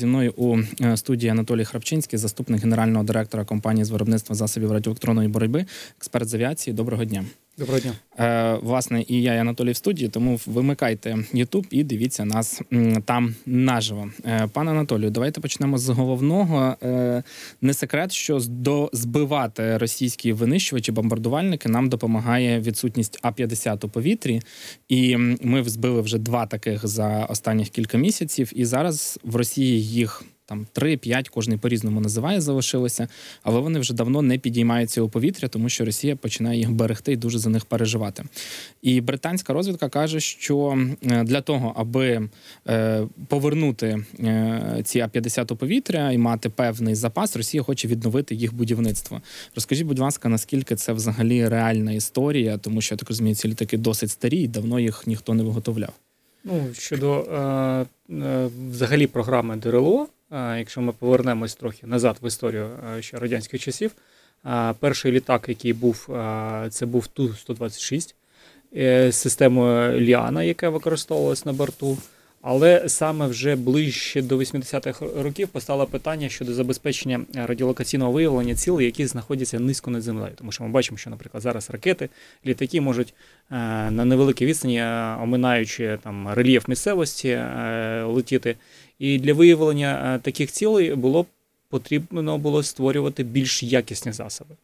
Зі мною у е, студії Анатолій Храпчинський, заступник генерального директора компанії з виробництва засобів радіоелектронної боротьби, експерт з авіації. Доброго дня. Доброго дня. Е, власне, і я, і Анатолій в студії, тому вимикайте YouTube і дивіться нас там наживо. Е, пане Анатолію, давайте почнемо з головного. Е, не секрет, що до збивати російські винищувачі, бомбардувальники нам допомагає відсутність А-50 у повітрі. І ми збили вже два таких за останніх кілька місяців. І зараз в Росії їх. Там 3-5, кожний по-різному називає, залишилося, але вони вже давно не підіймаються у повітря, тому що Росія починає їх берегти і дуже за них переживати. І британська розвідка каже, що е, для того, аби е, повернути е, ці А-50 у повітря і мати певний запас, Росія хоче відновити їх будівництво. Розкажіть, будь ласка, наскільки це взагалі реальна історія, тому що я так розумію, ці літаки досить старі, і давно їх ніхто не виготовляв. Ну, щодо е, е, взагалі програми ДРЛО, якщо ми повернемось трохи назад в історію е, ще радянських часів, перший літак, який був, це був Ту-126 е, системою Ліана, яка використовувалась на борту. Але саме вже ближче до 80-х років постало питання щодо забезпечення радіолокаційного виявлення цілей, які знаходяться низько над землею. Тому що ми бачимо, що, наприклад, зараз ракети, літаки можуть е, на невеликій відстані, оминаючи там рельєф місцевості, летіти. І для виявлення е, таких цілей було потрібно було створювати більш якісні засоби.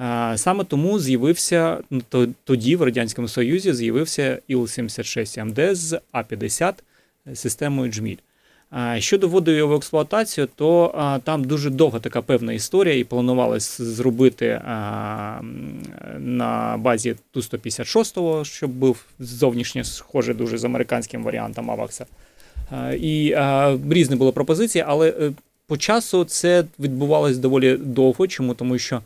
Е, Саме тому з'явився ну, тоді в Радянському Союзі з'явився Іл-76МД з А-50 системою Джміль. Щодо вводу його в експлуатацію, то а, там дуже довга така певна історія, і планувалось зробити а, на базі Ту-156, щоб був зовнішньо схожий дуже з американським варіантом Авакса. А, І різні були пропозиції, але е, по часу це відбувалось доволі довго. Чому? Тому що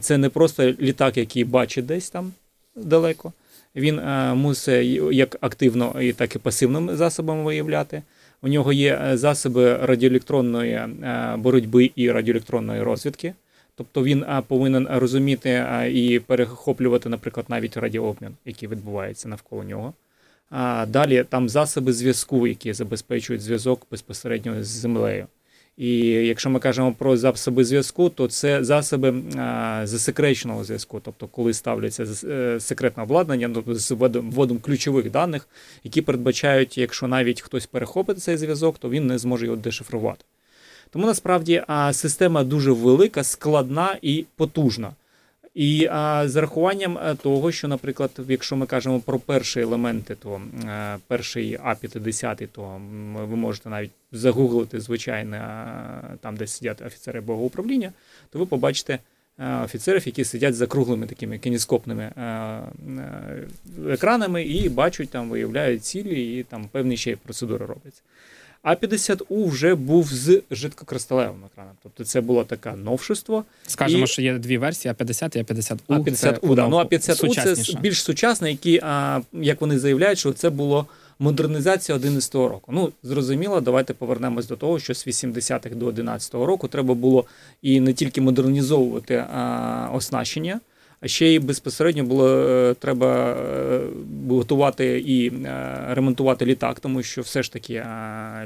це не просто літак, який бачить десь там далеко. Він е, мусить як активно, так і пасивним засобом виявляти. У нього є е, засоби радіоелектронної е, боротьби і радіоелектронної розвідки. Тобто він е, повинен розуміти е, і перехоплювати, наприклад, навіть радіообмін, який відбувається навколо нього. А Далі там засоби зв'язку, які забезпечують зв'язок безпосередньо з землею. І якщо ми кажемо про засоби зв'язку, то це засоби а, засекреченого зв'язку, тобто коли ставляться е, секретне обладнання ну, з вводом ключових даних, які передбачають, якщо навіть хтось перехопить цей зв'язок, то він не зможе його дешифрувати. Тому насправді а, система дуже велика, складна і потужна. І а, з рахуванням е, того, що, наприклад, якщо ми кажемо про перші елементи, то е, перший А-50, то м, ви можете навіть загуглити звичайно е, там, де сидять офіцери богоуправління, то ви побачите офіцерів, які сидять за круглими такими кініскопними екранами і бачать там, виявляють цілі, і там певні ще й процедури робляться. А 50У вже був з жидкокристалевим екраном. Тобто це було таке новшество. Скажемо, І- що є дві версії: А-50 і А-50У. А 50У, да. Ну а 50У це більш сучасне, які, а, як вони заявляють, що це було модернізація 11-го року. Ну, зрозуміло, давайте повернемось до того, що з 80-х до 11-го року треба було і не тільки модернізовувати а, оснащення, а ще й безпосередньо було е, треба е, готувати і е, ремонтувати літак, тому що все ж таки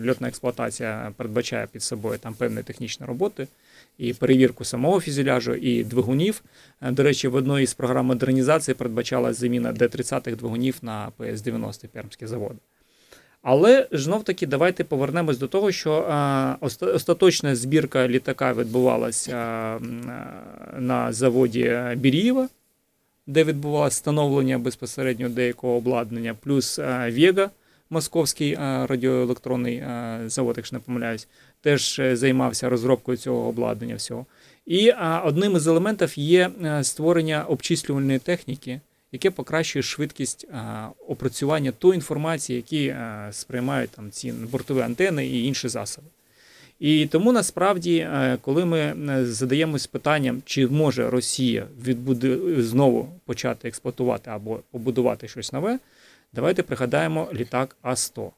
льотна експлуатація передбачає під собою там певні технічні роботи і перевірку самого фюзеляжу, і двигунів. До речі, в одній із програм модернізації передбачалась заміна Д-30 двигунів на ПС-90 Пермський завод. Але знов таки давайте повернемось до того, що остаточна збірка літака відбувалася на заводі Бірієва, де відбувалося встановлення безпосередньо деякого обладнання, плюс Вєга, московський радіоелектронний завод, якщо не помиляюсь, теж е, займався розробкою цього обладнання всього. І одним із елементів є е, створення обчислювальної техніки, яке покращує швидкість е, опрацювання тої інформації, які е, сприймають там ці бортові антени і інші засоби. І тому насправді, е, коли ми задаємось питанням, чи може Росія відбуди... знову почати експлуатувати або побудувати щось нове, давайте пригадаємо літак А-100,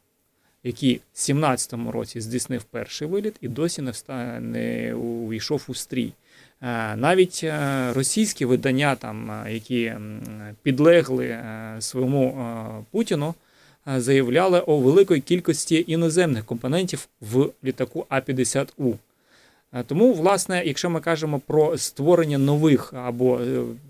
який в 17-му році здійснив перший виліт і досі не увійшов у стрій. Е, Навіть е, російські видання, там, е, які підлегли своєму Путіну, заявляли о великої кількості іноземних компонентів в літаку А-50У. Е, Тому, власне, якщо ми кажемо про створення нових або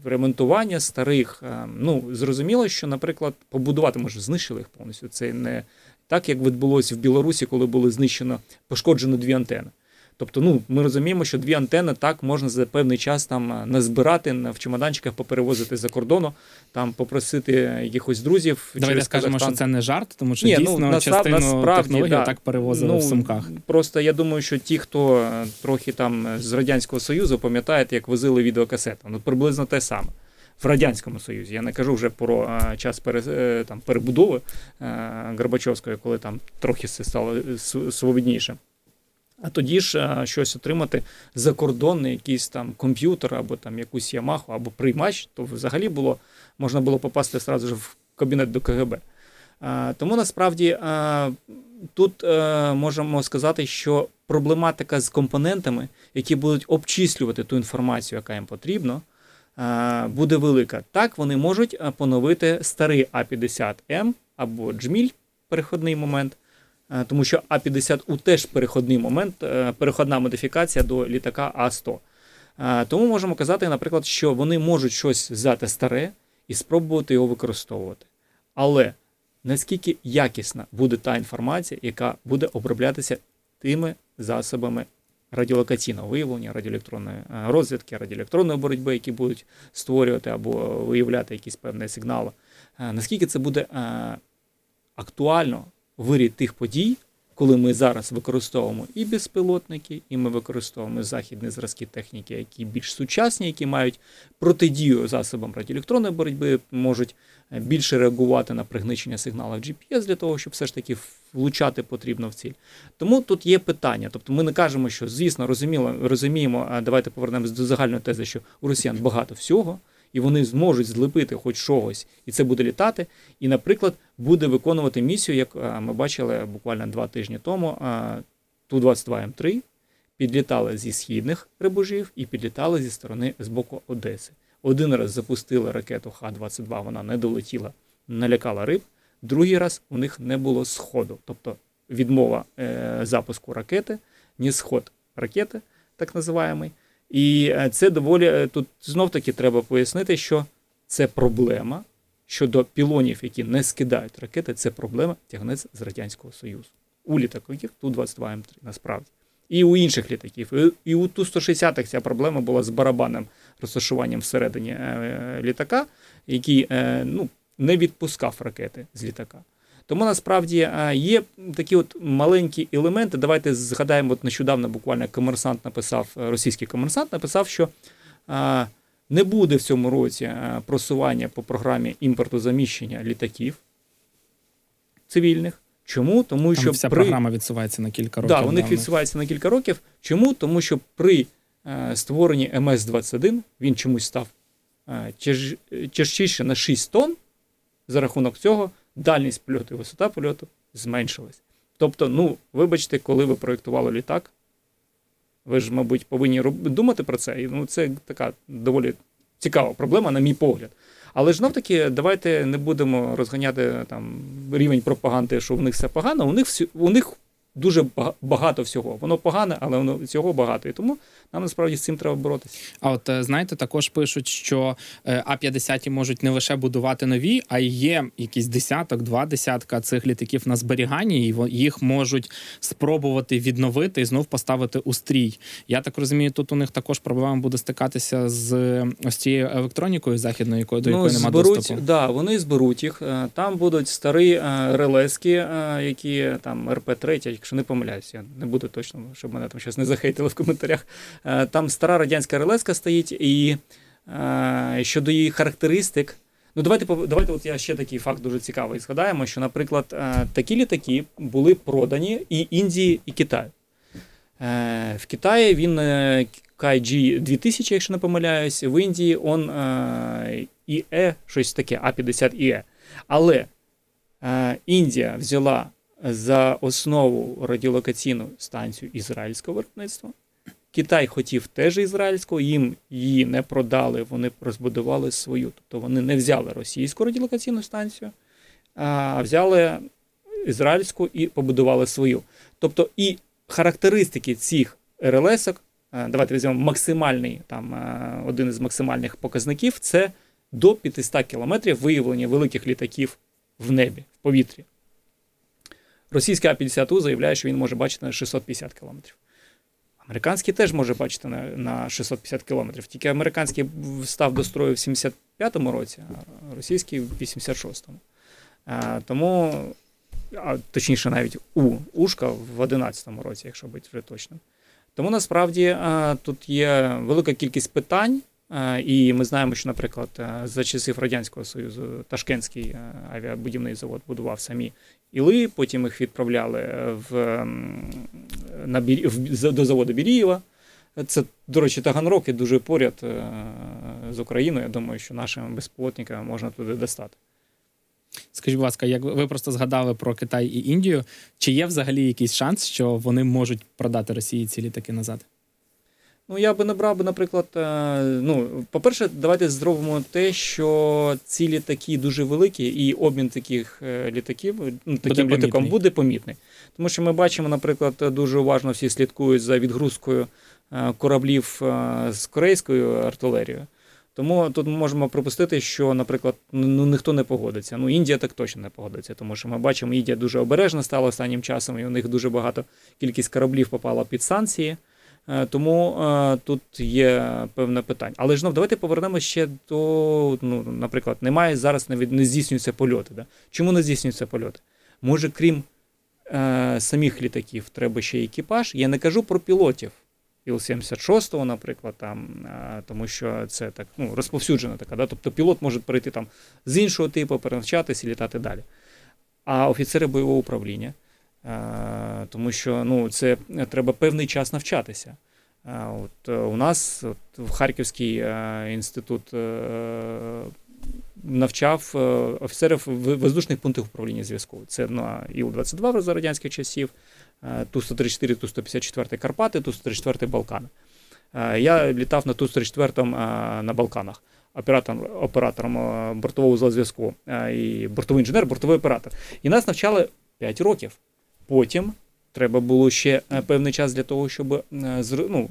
ремонтування старих, ну зрозуміло, що, наприклад, побудувати може знищили їх повністю. Це не так, як відбулося в Білорусі, коли було знищено пошкоджено дві антени. Тобто, ну ми розуміємо, що дві антени так можна за певний час там е, назбирати в чемоданчиках, поперевозити за кордону, там попросити якихось друзів. Давайте через скажемо, Казахстан. що це не жарт, тому що Ні, ну, дійсно насправ- частину насправді, технологій да. так перевозили Ну, в сумках. Просто я думаю, що ті, хто е, трохи там з Радянського Союзу, пам'ятають, як возили відеокасети. Ну, приблизно те саме. В Радянському Союзі. Я не кажу вже про е, час пере, е, там, перебудови е, Горбачовської, коли там трохи все стало е, свободніше. А тоді ж е, щось отримати закордонний якийсь там комп'ютер або там якусь Ямаху, або приймач, то взагалі було, можна було попасти одразу ж в кабінет до КГБ. Е, Тому насправді е, тут можемо сказати, що проблематика з компонентами, які будуть обчислювати ту інформацію, яка їм потрібна, буде велика. Так, вони можуть поновити старий А50М або Джміль, переходний момент, тому що А50У теж переходний момент, е, переходна модифікація до літака А100. Е, Тому можемо казати, наприклад, що вони можуть щось взяти старе і спробувати його використовувати. Але наскільки якісна буде та інформація, яка буде оброблятися тими засобами радіолокаційного виявлення, радіоелектронної е, розвідки, радіоелектронної боротьби, які будуть створювати або виявляти якісь певні сигнали. Е, Наскільки це буде е, актуально в вирі тих подій, коли ми зараз використовуємо і безпілотники, і ми використовуємо західні зразки техніки, які більш сучасні, які мають протидію засобам радіоелектронної боротьби, можуть е, більше реагувати на пригничення сигналів GPS для того, щоб все ж таки влучати потрібно в ціль. Тому тут є питання. Тобто ми не кажемо, що звісно розуміло, розуміємо, давайте повернемось до загальної тези, що у росіян багато всього, і вони зможуть злепити хоч чогось, і це буде літати. І, наприклад, буде виконувати місію, як ми бачили буквально два тижні тому. Ту-22М3 підлітали зі східних рибожів і підлітали зі сторони з боку Одеси. Один раз запустили ракету Х-22, вона не долетіла, налякала риб. Другий раз у них не було сходу, тобто відмова е, запуску ракети, ні сход ракети, так називаємий. І е, це доволі е, тут знов таки треба пояснити, що це проблема щодо пілонів, які не скидають ракети. Це проблема тягнеться з Радянського Союзу. У літаків Ту-22М3 насправді. І у інших літаків. І, у Ту-160 ця проблема була з барабанним розташуванням всередині е, літака, який ну, не відпускав ракети з літака. Тому насправді е, є такі от маленькі елементи. Давайте згадаємо, от нещодавно буквально комерсант написав, е, російський комерсант написав, що е, не буде в цьому році просування по програмі імпорту заміщення літаків цивільних. Чому? Тому Там вся при... програма відсувається на кілька років. Да, у них відсувається на кілька років. Чому? Тому що при створенні МС-21 він чомусь став тяжчіше на 6 тонн. За рахунок цього дальність польоту і висота польоту зменшилась. Тобто, ну, вибачте, коли ви проєктували літак, ви ж, мабуть, повинні думати про це. І ну, це така доволі цікава проблема, на мій погляд. Але ж знов таки, давайте не будемо розганяти там рівень пропаганди, що у них все погано. У них всі, у них дуже бага- багато всього. Воно погане, але воно всього багато. І тому нам насправді з цим треба боротися. А от е, знаєте, також пишуть, що е, А-50 можуть не лише будувати нові, а й є якісь десяток, два десятка цих літаків на зберіганні, і їх можуть спробувати відновити і знов поставити у стрій. Я так розумію, тут у них також проблема буде стикатися з е, ось цією електронікою західною, якої до якої немає Ну, доступу. да, вони зберуть їх. Там будуть старі релески, які там РП-3, якщо не помиляюсь, я не буду точно, щоб мене там щось не захейтили в коментарях. Е, Там стара радянська релеска стоїть, і е, щодо її характеристик. Ну, давайте давайте, от я ще такий факт дуже цікавий. Згадаємо, що, наприклад, е, такі літаки були продані і Індії, і Китаю. В Китаї він KG 2000, якщо не помиляюсь, в Індії он ІЕ, щось таке, А50 ІЕ. Але Індія взяла за основу радіолокаційну станцію ізраїльського виробництва. Китай хотів теж ізраїльського, їм її не продали, вони розбудували свою. Тобто вони не взяли російську радіолокаційну станцію, а взяли ізраїльську і побудували свою. Тобто і характеристики цих РЛС-ок, е, давайте візьмемо максимальний, там е, один із максимальних показників це до 500 кілометрів виявлення великих літаків в небі, в повітрі. Російський А-50У заявляє, що він може бачити на 650 кілометрів. Американський теж може бачити на, на 650 кілометрів. Тільки американський став до строю в 75-му році, а російський в 86-му. А, тому, а, точніше, навіть у Ушка в 11-му році, якщо бути вже точним. Тому насправді а, тут є велика кількість питань. І ми знаємо, що, наприклад, за часів Радянського Союзу Ташкентський авіабудівний завод будував самі іли, потім їх відправляли в, на в, до заводу Бірієва. Це, до речі, Таганрог і дуже поряд е, з Україною. Я думаю, що нашим безпілотникам можна туди достати. Скажіть, будь ласка, як ви просто згадали про Китай і Індію, чи є взагалі якийсь шанс, що вони можуть продати Росії ці літаки назад? Ну, я би не брав би, наприклад, е, ну, по-перше, давайте зробимо те, що ці літаки дуже великі, і обмін таких е, літаків, ну, таким літаком буде помітний. Тому що ми бачимо, наприклад, дуже уважно всі слідкують за відгрузкою е, кораблів з корейською артилерією. Тому тут ми можемо припустити, що, наприклад, ну ніхто не погодиться. Ну, Індія так точно не погодиться, тому що ми бачимо, Індія дуже обережна стала останнім часом, і у них дуже багато кількість кораблів попала під санкції. Е, Тому е, тут є певне питання. Але ж знов давайте повернемося ще до, ну, наприклад, немає зараз не, здійснюються польоти. Да? Чому не здійснюються польоти? Може, крім е, самих літаків, треба ще екіпаж. Я не кажу про пілотів. Іл-76, наприклад, там, е, тому що це так ну, розповсюджена така. Да? Тобто пілот може перейти там з іншого типу, перенавчатися і літати далі. А офіцери бойового управління, тому що ну, це треба певний час навчатися. Е, От, е, у нас от, в Харківський е, інститут е, навчав е, офіцерів в- воздушних пунктів управління зв'язку. Це на Іл-22 за радянських часів, е, Ту-134, Ту-154 Карпати, Ту-134 Балкани. Е, Я літав на Ту-134 е, на Балканах. Оператором, оператором е, бортового зв'язку е, і бортовий інженер, бортовий оператор. І нас навчали 5 років. Потім треба було ще е, певний час для того, щоб е, ну,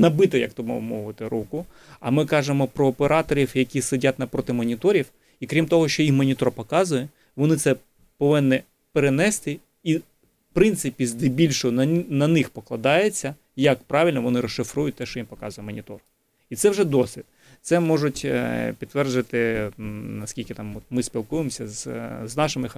набити, як то мов- мовити, руку. А ми кажемо про операторів, які сидять напроти моніторів, і крім того, що їм монітор показує, вони це повинні перенести, і в принципі, здебільшого на, на них покладається, як правильно вони розшифрують те, що їм показує монітор. І це вже досвід. Це можуть е, підтвердити, наскільки там ми спілкуємося з, е, з нашими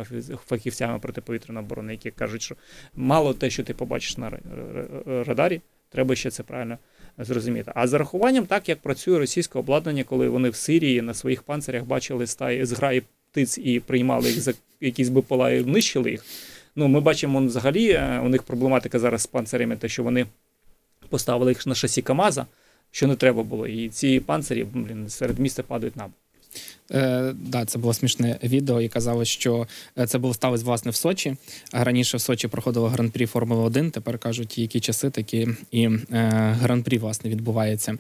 фахівцями протиповітряної оборони, які кажуть, що мало те, що ти побачиш на ра- ра- радарі, треба ще це правильно зрозуміти. А з зарахуванням, так як працює російське обладнання, коли вони в Сирії на своїх панцирях бачили стаї зграї птиць і приймали їх за якісь БПЛА і нищили їх. Ну, ми бачимо взагалі, е, у них проблематика зараз з панцирями, те, що вони поставили їх на шасі КАМАЗа, що не треба було. І ці панцирі, блін, серед міста падають на. Е, да, це було смішне відео, і казали, що е, це було сталося власне в Сочі. Раніше в Сочі проходило гран-прі Формули 1. Тепер кажуть, які часи такі і е, гран-прі власне відбувається.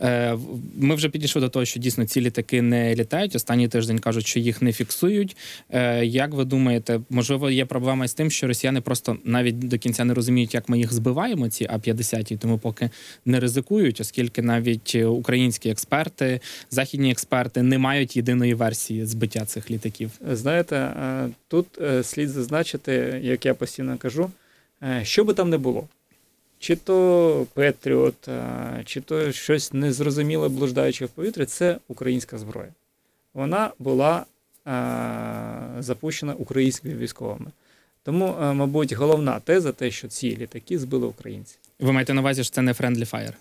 Е, ми вже підійшли до того, що дійсно ці літаки не літають. Останній тиждень кажуть, що їх не фіксують. Е, як ви думаєте, можливо, є проблема з тим, що росіяни просто навіть до кінця не розуміють, як ми їх збиваємо, ці А-50, і тому поки не ризикують, оскільки навіть е, українські експерти, західні експерти не мають єдиної версії збиття цих літаків. Знаєте, е, тут е, слід зазначити, як я постійно кажу, е, що би там не було. Чи то Петріот, чи то щось незрозуміле блуждаюче в повітрі, це українська зброя. Вона була запущена українськими військовими. Тому, мабуть, головна теза те, що ці літаки збили українці. Ви маєте на увазі, що це не Friendly Fire?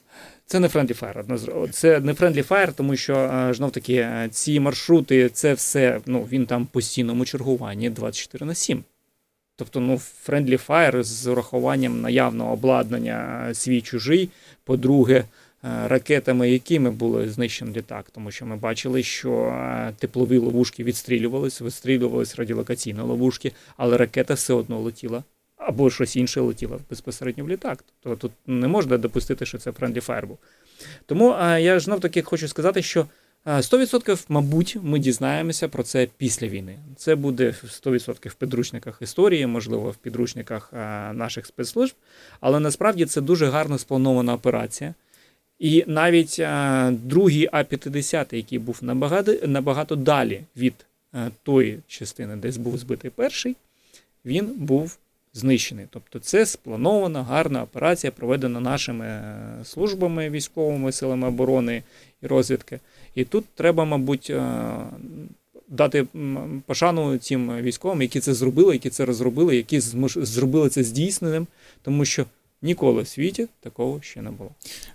Це не Friendly Fire, Це не Friendly Fire, тому що е, знов таки е, ці маршрути, це все, ну він там постійному чергуванні 24 на 7. Тобто, ну, Friendly Fire з урахуванням наявного обладнання е, свій чужий. По-друге, ракетами, якими було знищено літак, тому що ми бачили, що теплові ловушки відстрілювалися, відстрілювалися радіолокаційні ловушки, але ракета все одно летіла. Або щось інше летіло безпосередньо в літак. Тобто тут не можна допустити, що це Friendly Fire був. Тому е, я ж знов таки хочу сказати, що Е, 100%, мабуть, ми дізнаємося про це після війни. Це буде 100% в підручниках історії, можливо, в підручниках наших спецслужб. Але насправді це дуже гарно спланована операція. І навіть другий А-50, який був набагато, набагато далі від тої частини, де був збитий перший, він був знищений. Тобто це спланована гарна операція, проведена нашими е, службами військовими силами оборони і розвідки. І тут треба, мабуть, е, дати пошану цим військовим, які це зробили, які це розробили, які зробили це здійсненим, тому що ніколи в світі такого ще не було.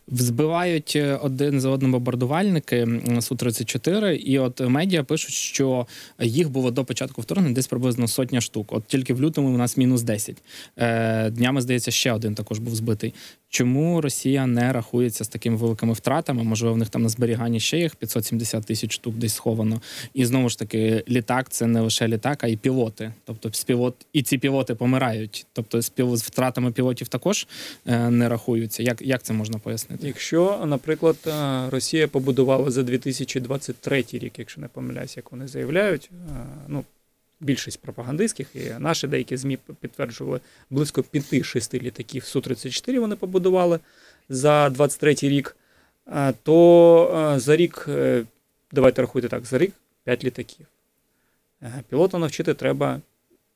Збивають е, один за одним бомбардувальники м, Су-34, і от медіа пишуть, що їх було до початку вторгнення десь приблизно сотня штук. От тільки в лютому у нас мінус 10. Е, днями, здається, ще один також був збитий. Чому Росія не рахується з такими великими втратами? Можливо, в них там на зберіганні ще їх 570 тисяч штук десь сховано. І знову ж таки, літак це не лише літак, а й пілоти. Тобто, співот і ці пілоти помирають. Тобто, з втратами пілотів також е, не рахуються. Як, як це можна пояснити? Якщо, наприклад, е, Росія побудувала за 2023 рік, якщо не помиляюся, як вони заявляють, е, ну, більшість пропагандистських, і наші деякі ЗМІ підтверджували, близько 5-6 літаків Су-34 вони побудували за 23 рік, е, то за рік, давайте рахуйте так, за рік 5 літаків. Пілота навчити треба,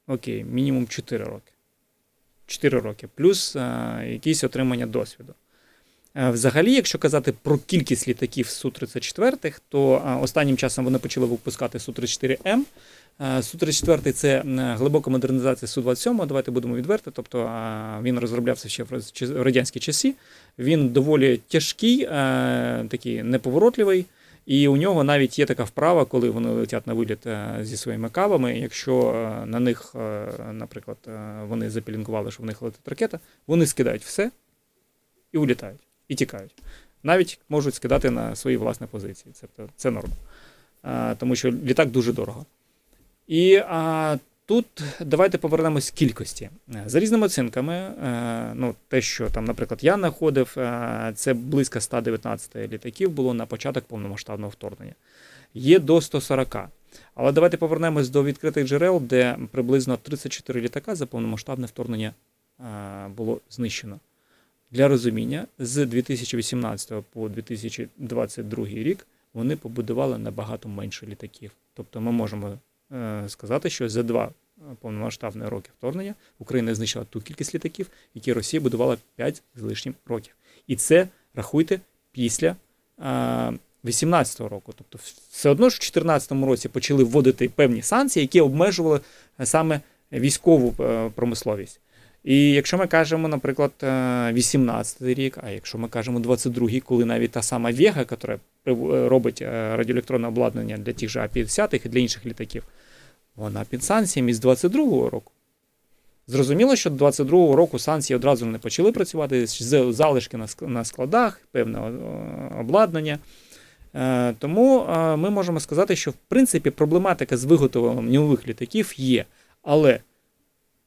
окей, мінімум 4 роки. 4 роки, плюс якісь отримання досвіду. Е, Взагалі, якщо казати про кількість літаків Су-34, то е, останнім часом вони почали випускати Су-34М. Е, Су-34 це глибока модернізація Су-27, давайте будемо відверти. Тобто він розроблявся ще в радянські часи. Він доволі тяжкий, такий неповоротливий. І у нього навіть є така вправа, коли вони летять на виліт зі своїми кавами. Якщо на них, наприклад, вони запілінкували, що в них летить ракета, вони скидають все і улітають, і тікають. Навіть можуть скидати на свої власні позиції. Це, це норма. А, тому що літак дуже дорого. І а, тут давайте повернемось кількості. За різними оцінками, е, ну, те, що там, наприклад, я знаходив, е, це близько 119 літаків було на початок повномасштабного вторгнення. Є до 140. Але давайте повернемось до відкритих джерел, де приблизно 34 літака за повномасштабне вторгнення е, було знищено. Для розуміння, з 2018 по 2022 рік вони побудували набагато менше літаків. Тобто ми можемо е, сказати, що за два е, повномасштабні роки вторгнення Україна знищила ту кількість літаків, які Росія будувала 5 з лишнім років. І це рахуйте після е, 18-го року. Тобто, все одно ж в 2014 році почали вводити певні санкції, які обмежували е, саме військову е, промисловість. І якщо ми кажемо, наприклад, е, 18 рік, а якщо ми кажемо 22-й, коли навіть та сама Вега, яка е, робить е, радіоелектронне обладнання для тих же А-50 і для інших літаків, вона під санкціями з 22-го року. Зрозуміло, що до 22-го року санкції одразу не почали працювати, з- залишки на складах, певне обладнання. Тому ми можемо сказати, що в принципі проблематика з виготовленням нових літаків є. Але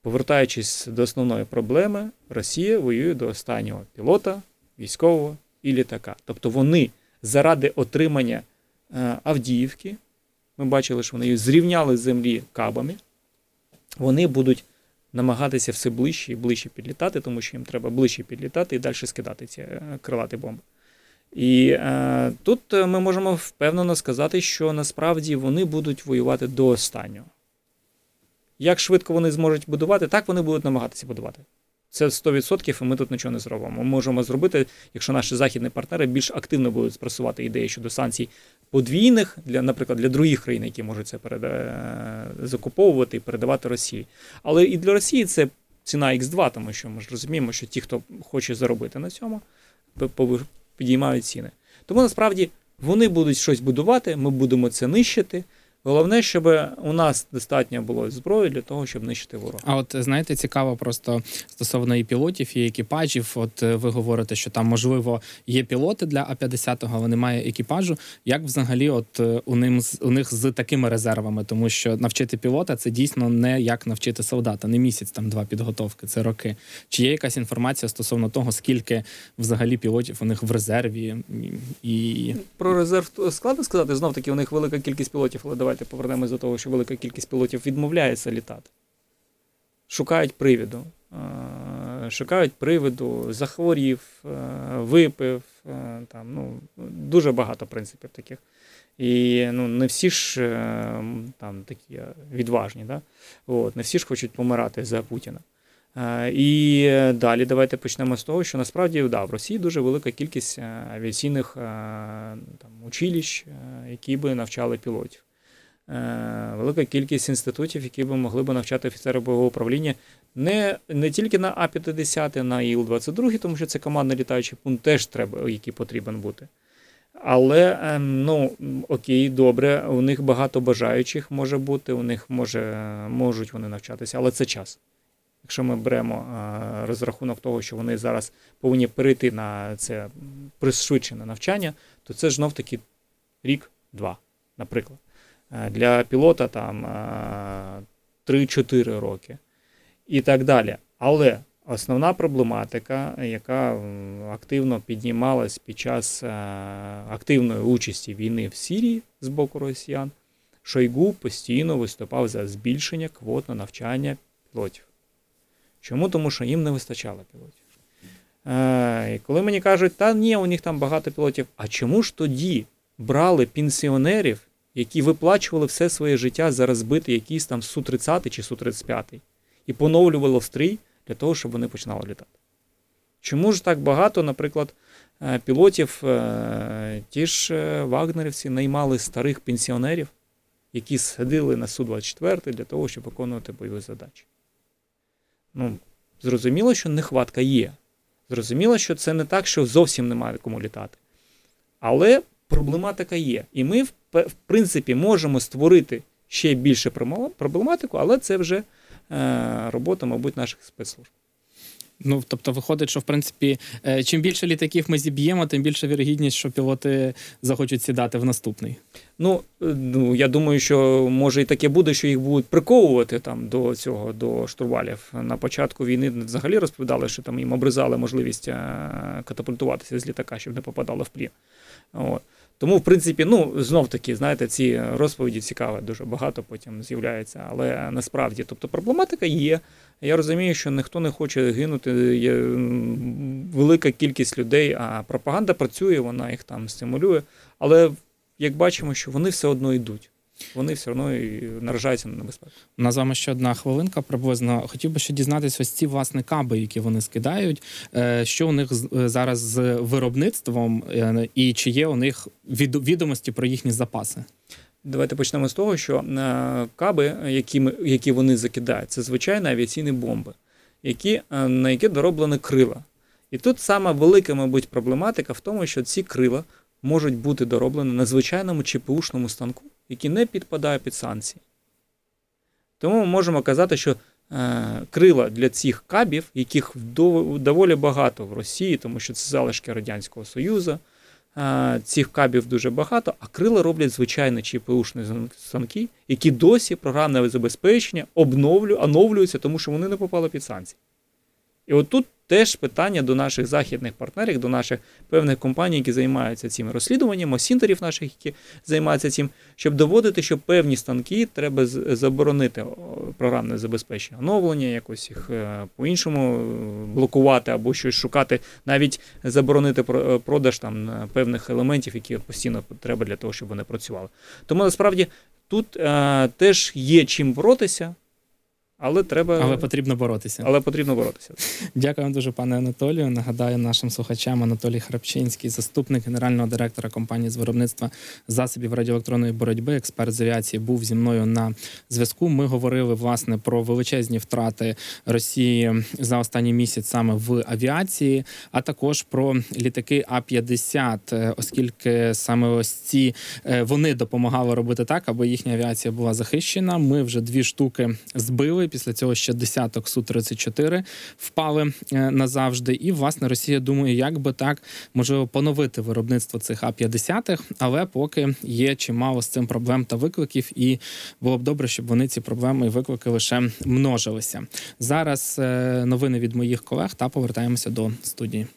повертаючись до основної проблеми, Росія воює до останнього пілота, військового і літака. Тобто вони заради отримання е, Авдіївки, ми бачили, що вони її зрівняли з землі кабами, вони будуть намагатися все ближче і ближче підлітати, тому що їм треба ближче підлітати і далі скидати ці е, крилаті бомби. І е, тут е, ми можемо впевнено сказати, що насправді вони будуть воювати до останнього. Як швидко вони зможуть будувати, так вони будуть намагатися будувати. Це 100%, і ми тут нічого не зробимо. Ми можемо зробити, якщо наші західні партнери більш активно будуть просувати ідеї щодо санкцій подвійних, для, наприклад, для других країн, які можуть це переда... е, закуповувати і передавати Росії. Але і для Росії це ціна Х2, тому що ми ж розуміємо, що ті, хто хоче заробити на цьому, підіймають ціни. Тому насправді вони будуть щось будувати, ми будемо це нищити. Головне, щоб у нас достатньо було зброї для того, щоб нищити ворога. А от знаєте, цікаво просто стосовно і пілотів, і екіпажів. От е, ви говорите, що там можливо є пілоти для А-50, але немає екіпажу. Як взагалі, от е, у ним з- у них з такими резервами, тому що навчити пілота це дійсно не як навчити солдата, не місяць там два підготовки, це роки. Чи є якась інформація стосовно того, скільки взагалі пілотів у них в резерві і. Про резерв складно сказати. Знов таки, у них велика кількість пілотів, але давайте повернемось до того, що велика кількість пілотів відмовляється літати. Шукають привіду. Шукають приводу, захворів, випив. Там, ну, дуже багато принципів таких. І ну, не всі ж е, там такі відважні, да? От, не всі ж хочуть помирати за Путіна. І далі давайте почнемо з того, що насправді да, в Росії дуже велика кількість е, авіаційних е, там, училищ, які би навчали пілотів. Е, Велика кількість інститутів, які би могли би навчати офіцерів бойового управління не, не тільки на А-50, на ІЛ-22, тому що це командний літаючий пункт теж треба, який потрібен бути. Але ем, ну окей, добре, у них багато бажаючих може бути, у них може, можуть вони навчатися, але це час. Якщо ми беремо е, розрахунок того, що вони зараз повинні перейти на це пришвидшене навчання, то це ж знов таки рік-два, наприклад. Е, Для пілота там е, 3-4 роки і так далі. Але основна проблематика, яка активно піднімалась під час е, активної участі війни в Сирії з боку росіян, Шойгу постійно виступав за збільшення квот на навчання пілотів. Чому? Тому що їм не вистачало пілотів. Е, і коли мені кажуть, та ні, у них там багато пілотів, а чому ж тоді брали пенсіонерів, які виплачували все своє життя за розбитий якийсь там Су-30 чи Су-35 і поновлювали в стрій для того, щоб вони починали літати? Чому ж так багато, наприклад, е, пілотів, е, ті ж е, вагнерівці наймали старих пенсіонерів, які садили на Су-24 для того, щоб виконувати бойові задачі? Ну, зрозуміло, що нехватка є. Зрозуміло, що це не так, що зовсім немає кому літати. Але проблематика є. І ми, в принципі, можемо створити ще більше проблематику, але це вже е, робота, мабуть, наших спецслужб. Ну, тобто, виходить, що в принципі, е, чим більше літаків ми зіб'ємо, тим більше вірогідність, що пілоти захочуть сідати в наступний. Ну, е, ну, я думаю, що може і таке буде, що їх будуть приковувати там до цього, до штурвалів. На початку війни взагалі розповідали, що там їм обрізали можливість катапультуватися з літака, щоб не попадали в плін. От. Тому, в принципі, ну знов таки, знаєте, ці розповіді цікаві, дуже багато потім з'являється. Але насправді, тобто проблематика є. Я розумію, що ніхто не хоче гинути. Є велика кількість людей, а пропаганда працює, вона їх там стимулює. Але як бачимо, що вони все одно йдуть. Вони все одно і наражаються на небезпеку. У нас з вами ще одна хвилинка приблизно. Хотів би ще дізнатися ось ці власне каби, які вони скидають. е, Що у них е, зараз з виробництвом, е, і чи є у них від- відомості про їхні запаси? Давайте почнемо з того, що каби, які, ми, які вони закидають, це звичайні авіаційні бомби, які, на які дороблені крила. І тут сама велика, мабуть, проблематика в тому, що ці крила можуть бути дороблені на звичайному ЧПУшному станку, який не підпадає під санкції. Тому ми можемо казати, що е, крила для цих кабів, яких доволі багато в Росії, тому що це залишки Радянського Союзу, е, цих кабів дуже багато, а крила роблять звичайні ЧПУшні станки, які досі програмне забезпечення обновлю, оновлюються, тому що вони не попали під санкції. І от тут теж питання до наших західних партнерів, до наших певних компаній, які займаються цими розслідуваннями, сінтерів наших, які займаються цим, щоб доводити, що певні станки треба заборонити програмне забезпечення, оновлення, якось їх е, по-іншому е, блокувати або щось шукати, навіть заборонити е, продаж там певних елементів, які постійно треба для того, щоб вони працювали. Тому насправді тут е, теж є чим боротися. Але треба Але потрібно боротися. але потрібно боротися. Дякую дуже, пане Анатолію. Нагадаю нашим слухачам Анатолій Храпчинський, заступник генерального директора компанії з виробництва засобів радіоелектронної боротьби, експерт з авіації, був зі мною на зв'язку. Ми говорили власне про величезні втрати Росії за останній місяць саме в авіації, а також про літаки А-50, е, оскільки саме ось ці е, вони допомагали робити так, аби їхня авіація була захищена. Ми вже дві штуки збили. Після цього ще десяток су 34 впали е, назавжди. І власне Росія думає, як би так можливо поновити виробництво цих А-50, але поки є чимало з цим проблем та викликів, і було б добре, щоб вони ці проблеми і виклики лише множилися. Зараз е, новини від моїх колег та повертаємося до студії.